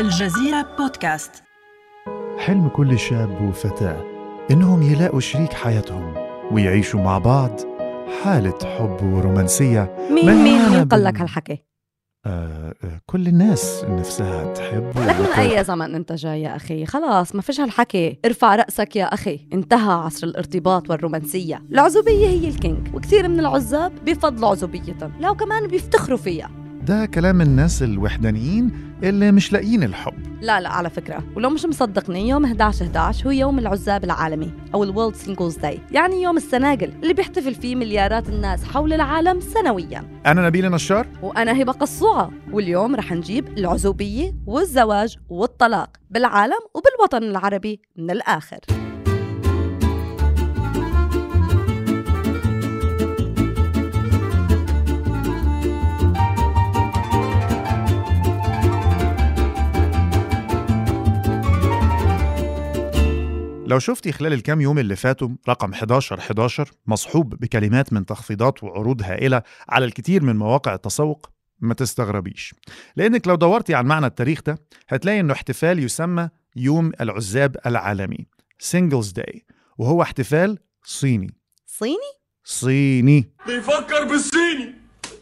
الجزيرة بودكاست. حلم كل شاب وفتاة إنهم يلاقوا شريك حياتهم ويعيشوا مع بعض حالة حب ورومانسية مين مين مين قال لك هالحكي؟ آه آه، كل الناس نفسها تحب لك من أي زمن أنت جاي يا أخي؟ خلاص ما فيش هالحكي. ارفع رأسك يا أخي. انتهى عصر الارتباط والرومانسية. العزوبية هي الكينج وكثير من العزاب بيفضلوا عزوبيتهم لا وكمان بيفتخروا فيها. ده كلام الناس الوحدانيين اللي مش لاقيين الحب. لا لا على فكرة. ولو مش مصدقني يوم 11 11 هو يوم العزاب العالمي أو ال World Singles Day يعني يوم السناقل اللي بيحتفل فيه مليارات الناس حول العالم سنويا. أنا نبيل نشار وأنا هبة قصوعة. واليوم رح نجيب العزوبية والزواج والطلاق بالعالم وبالوطن العربي من الآخر. لو شفتي خلال الكام يوم اللي فاتوا رقم 11 11 مصحوب بكلمات من تخفيضات وعروض هائلة على الكثير من مواقع التسوق ما تستغربيش. لأنك لو دورتي عن معنى التاريخ ده هتلاقي إنه احتفال يسمى يوم العزاب العالمي Singles Day وهو احتفال صيني. صيني؟ صيني. بيفكر بالصيني.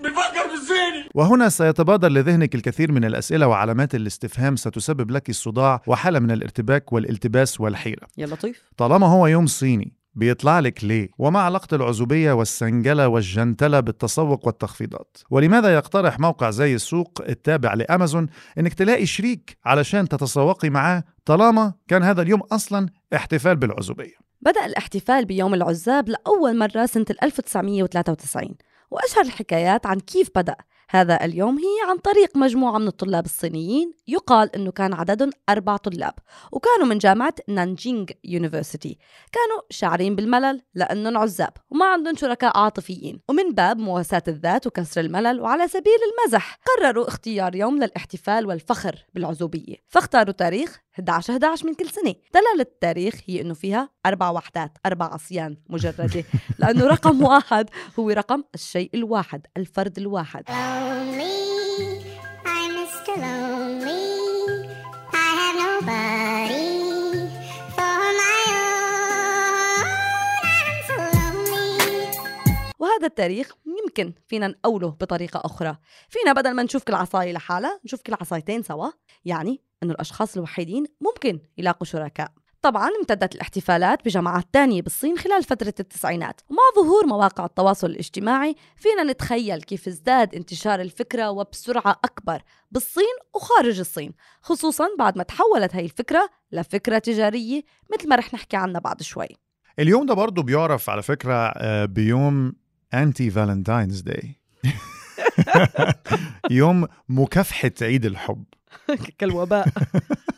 بيفكر بالصيني وهنا سيتبادر لذهنك الكثير من الأسئلة وعلامات الاستفهام ستسبب لك الصداع وحالة من الارتباك والالتباس والحيرة يا لطيف طالما هو يوم صيني بيطلع لك ليه؟ وما علاقة العزوبية والسنجلة والجنتلة بالتسوق والتخفيضات؟ ولماذا يقترح موقع زي السوق التابع لأمازون إنك تلاقي شريك علشان تتسوقي معاه طالما كان هذا اليوم أصلا احتفال بالعزوبية؟ بدأ الاحتفال بيوم العزاب لأول مرة سنة 1993 وأشهر الحكايات عن كيف بدأ. هذا اليوم هي عن طريق مجموعة من الطلاب الصينيين يقال أنه كان عددهم أربع طلاب وكانوا من جامعة نانجينغ يونيفرسيتي. كانوا شاعرين بالملل لأنهم عزاب وما عندهم شركاء عاطفيين. ومن باب مواساة الذات وكسر الملل وعلى سبيل المزح قرروا اختيار يوم للاحتفال والفخر بالعزوبية. فاختاروا تاريخ 11 11 من كل سنة. دلالة التاريخ هي أنه فيها أربع وحدات أربع عصيان مجردة. لأنه رقم واحد هو رقم الشيء الواحد الفرد الواحد. Lonely. وهذا التاريخ يمكن فينا نقوله بطريقة أخرى. فينا بدل ما نشوف كل عصاية لحالها نشوف كل عصايتين سوا. يعني أنه الأشخاص الوحيدين ممكن يلاقوا شركاء. طبعا امتدت الاحتفالات بجامعات تانية بالصين خلال فترة التسعينات ومع ظهور مواقع التواصل الاجتماعي فينا نتخيل كيف ازداد انتشار الفكرة وبسرعة أكبر بالصين وخارج الصين خصوصا بعد ما تحولت هاي الفكرة لفكرة تجارية مثل ما رح نحكي عنها بعد شوي. اليوم ده برضه بيعرف على فكرة آه، بيوم Anti-Valentine's Day يوم مكافحة عيد الحب. كالوباء.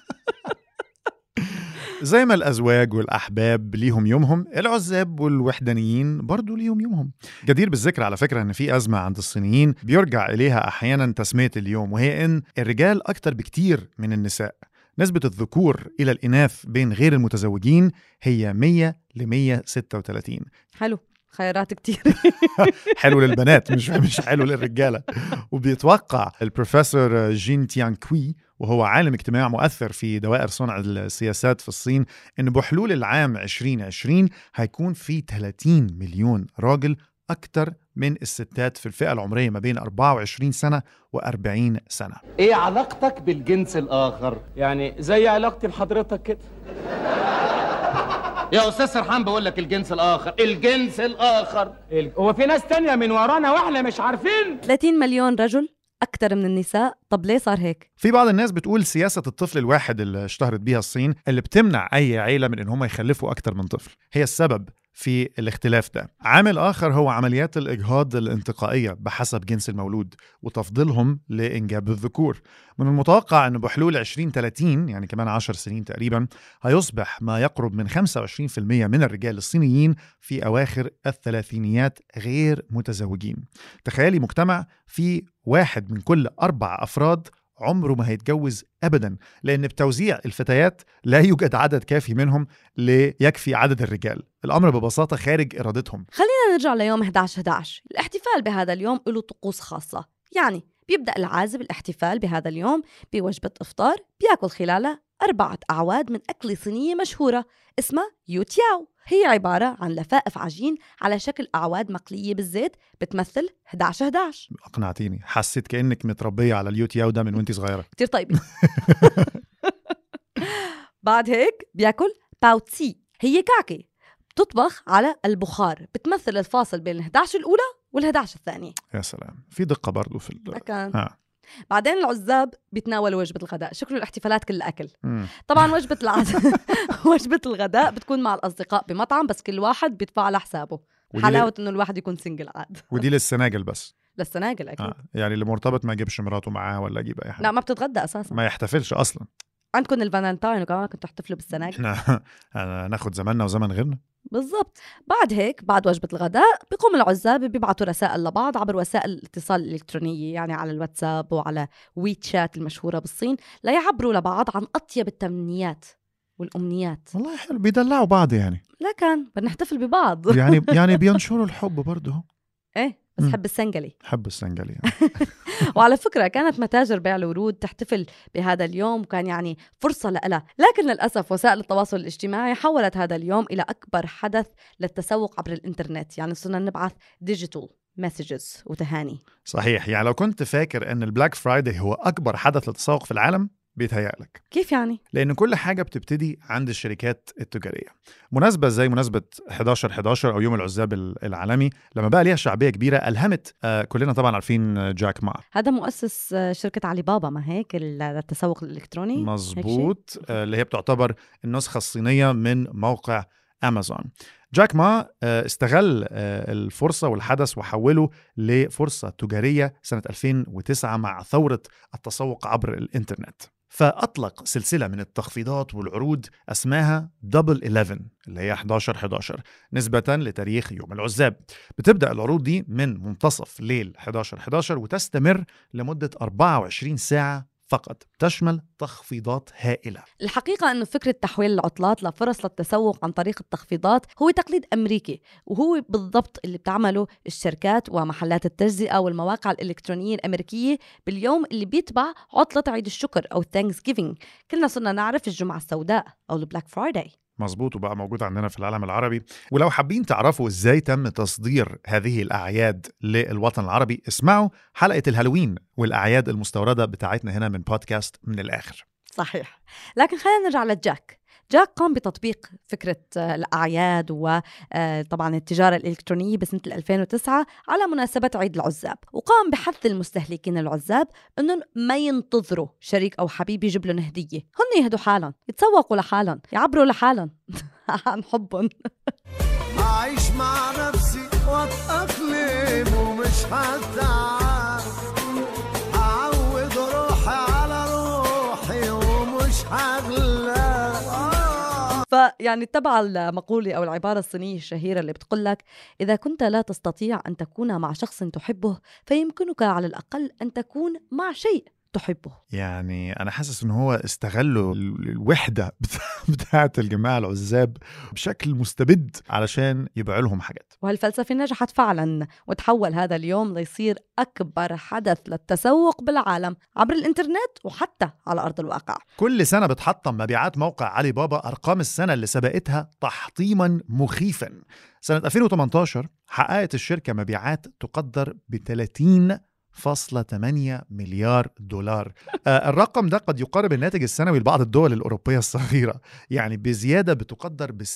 زي ما الأزواج والأحباب ليهم يومهم العزاب والوحدانيين برضو ليهم يومهم. جدير بالذكر على فكرة أن في أزمة عند الصينيين بيرجع إليها أحيانا تسمية اليوم وهي أن الرجال أكتر بكتير من النساء. نسبة الذكور إلى الإناث بين غير المتزوجين هي 100 ل 136 حلو. خيارات كتير. حلو للبنات مش مش حلو للرجالة. وبيتوقع البروفيسور جين تيان كوي وهو عالم اجتماع مؤثر في دوائر صنع السياسات في الصين إن بحلول العام 2020 هيكون في 30 مليون راجل أكثر من الستات في الفئة العمرية ما بين 24 سنة و40 سنة. إيه علاقتك بالجنس الآخر؟ يعني زي علاقتي بحضرتك كده. يا أستاذ سرحان بقول لك الجنس الآخر الجنس الآخر. ال- هو في ناس تانية من ورانا وإحنا مش عارفين. 30 مليون رجل أكثر من النساء. طب ليه صار هيك؟ في بعض الناس بتقول سياسة الطفل الواحد اللي اشتهرت بيها الصين اللي بتمنع أي عيلة من إن هم يخلفوا أكتر من طفل. هي السبب. في الاختلاف ده. عامل آخر هو عمليات الإجهاض الانتقائية بحسب جنس المولود وتفضيلهم لإنجاب الذكور. من المتوقع أن بحلول 2030 يعني كمان 10 سنين تقريبا هيصبح ما يقرب من 25% من الرجال الصينيين في أواخر الثلاثينيات غير متزوجين. تخيلي مجتمع فيه واحد من كل أربع أفراد عمره ما هيتجوز ابدا لأن بتوزيع الفتيات لا يوجد عدد كافي منهم ليكفي عدد الرجال. الأمر ببساطة خارج إرادتهم. خلينا نرجع ليوم 11 11 الاحتفال بهذا اليوم له طقوس خاصة. يعني بيبدأ العازب الاحتفال بهذا اليوم بوجبة إفطار بيأكل خلالها أربعة أعواد من أكلة صينية مشهورة اسمها يوتياو. هي عبارة عن لفائف عجين على شكل أعواد مقلية بالزيت بتمثل 11 11 أقنعتيني حسيت كأنك متربية على اليوتياو ده من وأنت صغيرة. كتير طيبة بعد هيك بيأكل باوتسي هي كعكة بتطبخ على البخار بتمثل الفاصل بين ال 11 الأولى وال 11 الثانية يا سلام. في دقة برضو في ال... لكن آه. بعدين العزاب بيتناولوا وجبة الغداء. شكله الاحتفالات كلها أكل مم. طبعا وجبة العز... وجبة الغداء بتكون مع الأصدقاء بمطعم بس كل واحد بيدفع على حسابه. ودي حلاوة إنه الواحد يكون single عاد. ودي للسناجل بس. للسناجل أكيد. آه. يعني اللي مرتبط ما يجيبش مراته معاه ولا يجيب أي حاجة. لا ما بتتغدى أساسا. ما يحتفلش أصلا. عندكم الفالنتاين وكمان كنتوا تحتفلوا بالسناجل إحنا ناخد زماننا وزمن غيرنا. بالضبط. بعد هيك بعد وجبة الغداء بيقوم العزاب بيبعتوا رسائل لبعض عبر وسائل الاتصال الإلكترونية يعني على الواتساب وعلى WeChat المشهورة بالصين ليعبروا لبعض عن أطيب التمنيات والأمنيات. والله حلو بيدلعوا بعض يعني. لكن بدنا نحتفل ببعض. يعني يعني بينشروا الحب برضه. إيه. بس. حب السنجلي حب السنجلي وعلى فكرة كانت متاجر بيع الورود تحتفل بهذا اليوم وكان يعني فرصة لها. لكن للأسف وسائل التواصل الاجتماعي حولت هذا اليوم إلى أكبر حدث للتسوق عبر الإنترنت. يعني صرنا نبعث digital messages وتهاني. صحيح. يعني لو كنت فاكر إن ال Black Friday هو أكبر حدث للتسوق في العالم بيتهيألك. كيف يعني؟ لأن كل حاجة بتبتدي عند الشركات التجارية. مناسبة زي مناسبة 11 11 أو يوم العزاب ال- العالمي لما بقى ليها شعبية كبيرة ألهمت آه كلنا طبعا عارفين آه، جاك ما هذا مؤسس آه، شركة علي بابا ما هيك؟ التسوق الإلكتروني؟ مظبوط آه، اللي هي بتعتبر النسخة الصينية من موقع أمازون. جاك ما استغل الفرصة والحدث وحوله لفرصة تجارية سنة 2009 مع ثورة التسوق عبر الإنترنت. فأطلق سلسلة من التخفيضات والعروض اسمها دبل 11 اللي هي 11 11 نسبة لتاريخ يوم العزاب. بتبدأ العروض دي من منتصف ليل 11 11 وتستمر لمدة 24 ساعة فقط تشمل تخفيضات هائلة. الحقيقة أنه فكرة تحويل العطلات لفرص للتسوق عن طريق التخفيضات هو تقليد أمريكي وهو بالضبط اللي بتعمله الشركات ومحلات التجزئة والمواقع الإلكترونية الأمريكية باليوم اللي بيتبع عطلة عيد الشكر أو جيفينج كلنا صرنا نعرف الجمعة السوداء أو ال Black Friday مظبوط وبقى موجود عندنا في العالم العربي. ولو حابين تعرفوا إزاي تم تصدير هذه الأعياد للوطن العربي اسمعوا حلقة الهالوين والأعياد المستوردة بتاعتنا هنا من بودكاست من الآخر. صحيح. لكن خلينا نرجع لجاك. جاك قام بتطبيق فكرة آه، الأعياد وطبعا التجارة الإلكترونية بسنة 2009 على مناسبة عيد العزاب. وقام بحث المستهلكين العزاب أنهم ما ينتظروا شريك أو حبيب يجيب لهم هدية. هن يهدوا حالهم يتسوقوا لحالهم يعبروا لحالهم. عن حبهم. أعيش مع نفسي وأتأقلم ومش هتعب فيعني تبع المقولة أو العبارة الصينية الشهيرة اللي بتقول لك إذا كنت لا تستطيع أن تكون مع شخص تحبه فيمكنك على الأقل أن تكون مع شيء. تحبه. يعني أنا حاسس إن هو استغلوا ال- الوحدة بتاع- بتاعة الجماعة العزاب بشكل مستبد علشان يبيعوا لهم حاجات. وهالفلسفة نجحت فعلا وتحول هذا اليوم ليصير أكبر حدث للتسوق بالعالم عبر الإنترنت وحتى على أرض الواقع. كل سنة بتحطم مبيعات موقع علي بابا أرقام السنة اللي سبقتها تحطيما مخيفا. سنة 2018 حققت الشركة مبيعات تقدر ب 30.8 مليار دولار. آه الرقم ده قد يقارب الناتج السنوي لبعض الدول الأوروبية الصغيرة يعني بزيادة بتقدر ب 27%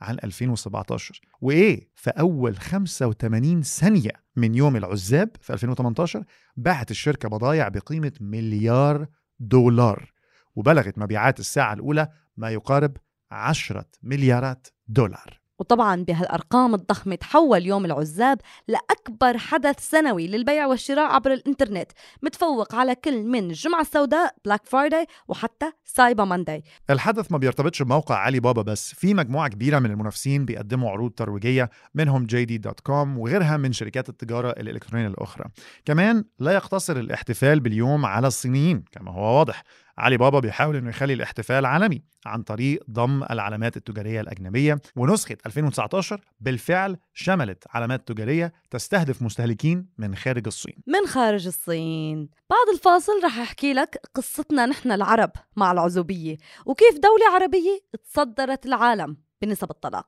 عن 2017 وإيه؟ في أول 85 ثانية من يوم العزاب في 2018 باعت الشركة بضايع بقيمة مليار دولار وبلغت مبيعات الساعة الأولى ما يقارب عشرة مليارات دولار. وطبعا بهالأرقام الضخمة تحول يوم العزاب لأكبر حدث سنوي للبيع والشراء عبر الإنترنت متفوق على كل من الجمعة السوداء Black Friday وحتى Cyber Monday الحدث ما بيرتبطش بموقع علي بابا بس في مجموعة كبيرة من المنافسين بيقدموا عروض ترويجية منهم JD.com وغيرها من شركات التجارة الإلكترونية الأخرى. كمان لا يقتصر الاحتفال باليوم على الصينيين كما هو واضح. علي بابا بيحاول إنه يخلي الاحتفال عالمي عن طريق ضم العلامات التجارية الأجنبية ونسخة 2019 بالفعل شملت علامات تجارية تستهدف مستهلكين من خارج الصين. من خارج الصين. بعد الفاصل رح أحكي لك قصتنا نحن العرب مع العزوبية وكيف دولة عربية تصدرت العالم بنسب الطلاق.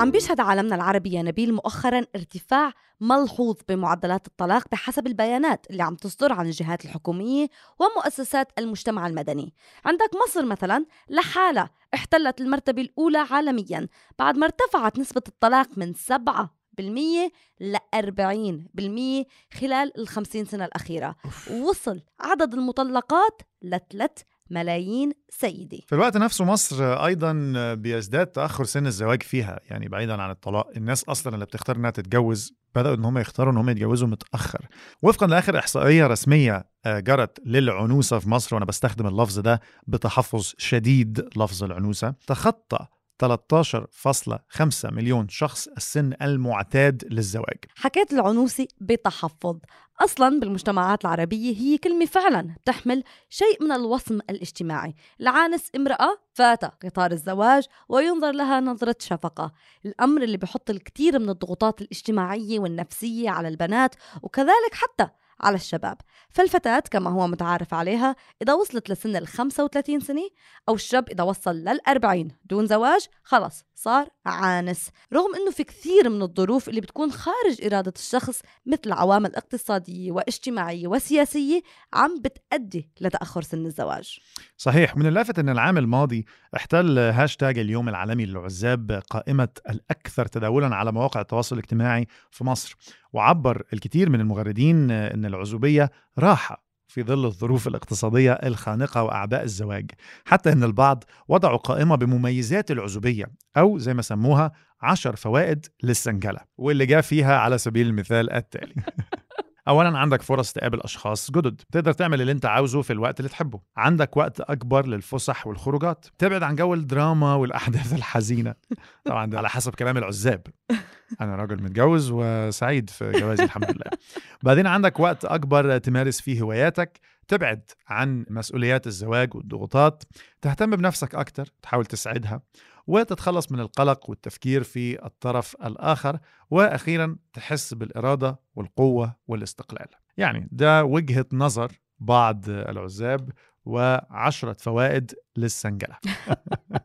عم بيشهد عالمنا العربي يا نبيل مؤخرا ارتفاع ملحوظ بمعدلات الطلاق بحسب البيانات اللي عم تصدر عن الجهات الحكومية ومؤسسات المجتمع المدني. عندك مصر مثلا لحالها احتلت المرتبة الأولى عالميا بعد ما ارتفعت نسبة الطلاق من 7 بالمية ل 40 بالمية خلال الخمسين سنة الأخيرة. ووصل عدد المطلقات ل 3 ملايين سيدة في الوقت نفسه مصر أيضا بيزداد تأخر سن الزواج فيها يعني بعيدا عن الطلاق. الناس أصلا اللي بتختار إنها تتجوز بدأوا إن هم يختاروا إن هم يتجوزوا متأخر. وفقا لآخر إحصائية رسمية آه، جرت للعنوسة في مصر وأنا بستخدم اللفظ ده بتحفظ شديد لفظ العنوسة تخطى 13.5 مليون شخص السن المعتاد للزواج. حكيت العنوسة بتحفظ. أصلا بالمجتمعات العربية هي كلمة فعلا بتحمل شيء من الوصم الاجتماعي. العانس امرأة فات قطار الزواج وينظر لها نظرة شفقة. الأمر اللي بحط الكثير من الضغوطات الاجتماعية والنفسية على البنات وكذلك حتى على الشباب. فالفتاة كما هو متعارف عليها إذا وصلت لسن ال 35 سنة أو الشاب إذا وصل لل 40 دون زواج خلص صار عانس. رغم أنه في كثير من الظروف اللي بتكون خارج إرادة الشخص مثل عوامل اقتصادية واجتماعية وسياسية عم بتأدي لتأخر سن الزواج. صحيح. من اللافت إن العام الماضي احتل هاشتاج اليوم العالمي للعزاب قائمة الأكثر تداولا على مواقع التواصل الاجتماعي في مصر. وعبر الكثير من المغردين إن العزوبية راحة في ظل الظروف الاقتصادية الخانقة وأعباء الزواج حتى أن البعض وضعوا قائمة بمميزات العزوبية أو زي ما سموها عشر فوائد للسنجلة واللي جاء فيها على سبيل المثال التالي. اولا عندك فرص تقابل أشخاص جدد تقدر تعمل اللي أنت عاوزه في الوقت اللي تحبه. عندك وقت أكبر للفسح والخروجات. تبعد عن جو الدراما والأحداث الحزينة. طبعا ده على حسب كلام العزاب. أنا راجل متجوز وسعيد في جوازي الحمد لله بعدين عندك وقت أكبر تمارس فيه هواياتك تبعد عن مسؤوليات الزواج والضغوطات تهتم بنفسك أكتر تحاول تسعدها وتتخلص من القلق والتفكير في الطرف الآخر وأخيرا تحس بالإرادة والقوة والاستقلال. يعني ده وجهة نظر بعض العزاب وعشرة فوائد للسنجلة.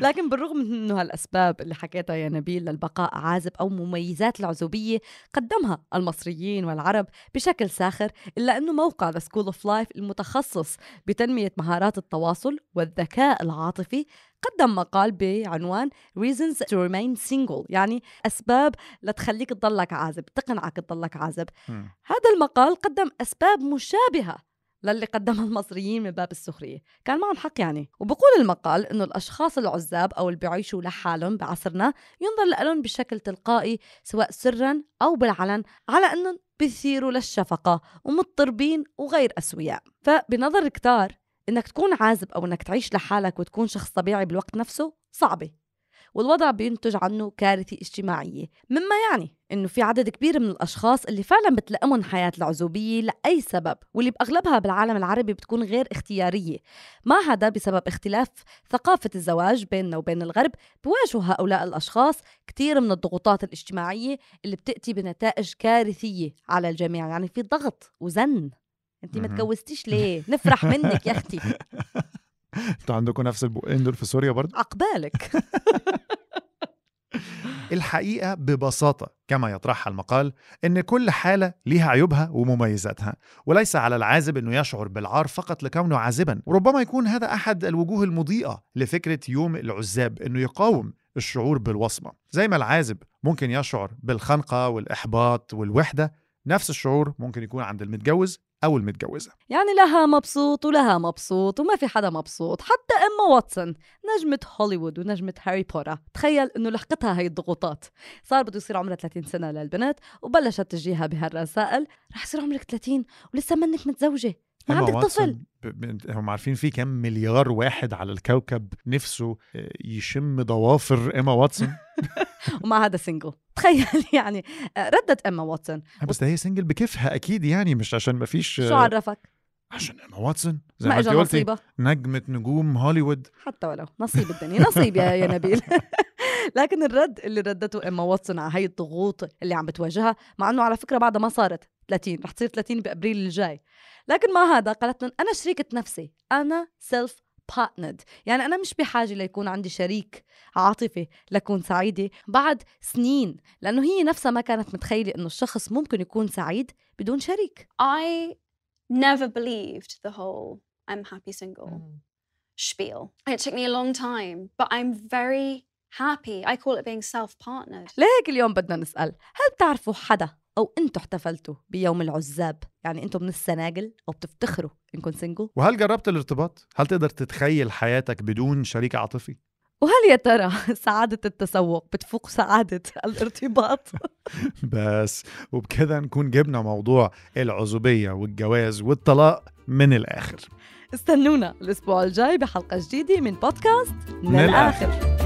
لكن بالرغم من إنه هالأسباب اللي حكيتها يا نبيل للبقاء عازب أو مميزات العزوبية قدمها المصريين والعرب بشكل ساخر إلا إنه موقع The School of Life المتخصص بتنمية مهارات التواصل والذكاء العاطفي قدم مقال بعنوان Reasons to Remain Single يعني أسباب لتخليك تضلك عازب تقنعك تضلك عازب مم. هذا المقال قدم أسباب مشابهة للي قدمها المصريين من باب السخرية. كان معهم حق يعني. وبقول المقال إنه الأشخاص العزاب أو اللي بيعيشوا لحالهم بعصرنا ينظر لهم بشكل تلقائي سواء سرا أو بالعلن على أنهم بيثيروا للشفقة ومضطربين وغير أسوياء. فبنظر كتار إنك تكون عازب أو إنك تعيش لحالك وتكون شخص طبيعي بالوقت نفسه صعبة. والوضع بينتج عنه كارثة اجتماعية. مما يعني إنه في عدد كبير من الأشخاص اللي فعلا بتلائمهم حياة العزوبية لأي سبب واللي بأغلبها بالعالم العربي بتكون غير اختيارية. ما هذا بسبب اختلاف ثقافة الزواج بيننا وبين الغرب؟ بواجهوا هؤلاء الأشخاص كثير من الضغوطات الاجتماعية اللي بتأتي بنتائج كارثية على الجميع يعني في ضغط وزن. انت ما. تجوزتيش ليه؟ نفرح منك يا أختي. أنتوا عندكم نفس البقين دول في سوريا برضه؟ عقبالك. الحقيقة ببساطة كما يطرحها المقال إن كل حالة ليها عيوبها ومميزاتها وليس على العازب إنه يشعر بالعار فقط لكونه عازبا. وربما يكون هذا أحد الوجوه المضيئة لفكرة يوم العزاب إنه يقاوم الشعور بالوصمة. زي ما العازب ممكن يشعر بالخنقة والإحباط والوحدة نفس الشعور ممكن يكون عند المتجوز أو المتجوزة. يعني لا ها مبسوط ولا ها مبسوط وما في حدا مبسوط حتى إما واتسون نجمة هوليوود ونجمة هاري بوتر. تخيل إنه لحقتها هي الضغوطات. صار بده يصير عمرها 30 سنة للبنت وبلشت تجيها بهالرسائل رح يصير عمرك 30 ولسه منك متزوجة. ما إما عندك طفل هم عارفين في كم مليار واحد على الكوكب نفسه آه، يشم ضوافر إيما واتسون. ومع هذا single تخيل يعني آه، ردت اما واتسون. بس هي single بكيفها أكيد يعني مش عشان ما فيش شو عرفك؟ عشان إيما واتسون؟ زي ما أنت قلتي نجمة نجوم هوليوود. حتى ولو نصيب الدنيا نصيب يا يا نبيل. لكن الرد اللي ردته اما واتسون على هاي الضغوط اللي عم بتواجهها مع إنه على فكرة بعدها ما صارت 30 رح تصير 30 بأبريل الجاي. لكن مع هذا قالت لهم أنا شريكة نفسي أنا self-partnered يعني أنا مش بحاجة ليكون عندي شريك عاطفي لكون سعيدة بعد سنين لأنه هي نفسها ما كانت متخيلة إنه الشخص ممكن يكون سعيد بدون شريك I never believed the whole I'm happy single spiel. It took me a long time, but I'm very happy. I call it being self partnered. لهيك اليوم بدنا نسأل هل بتعرفوا حدا أو أنتوا احتفلتوا بيوم العزاب يعني أنتوا من السناجل أو بتفتخروا إنكم سنجل وهل جربت الارتباط؟ هل تقدر تتخيل حياتك بدون شريك عاطفي؟ وهل يا ترى سعادة التسوق بتفوق سعادة الارتباط بس وبكده نكون جبنا موضوع العزوبية والجواز والطلاق من الآخر استنونا الأسبوع الجاي بحلقة جديدة من بودكاست من, من الآخر. الآخر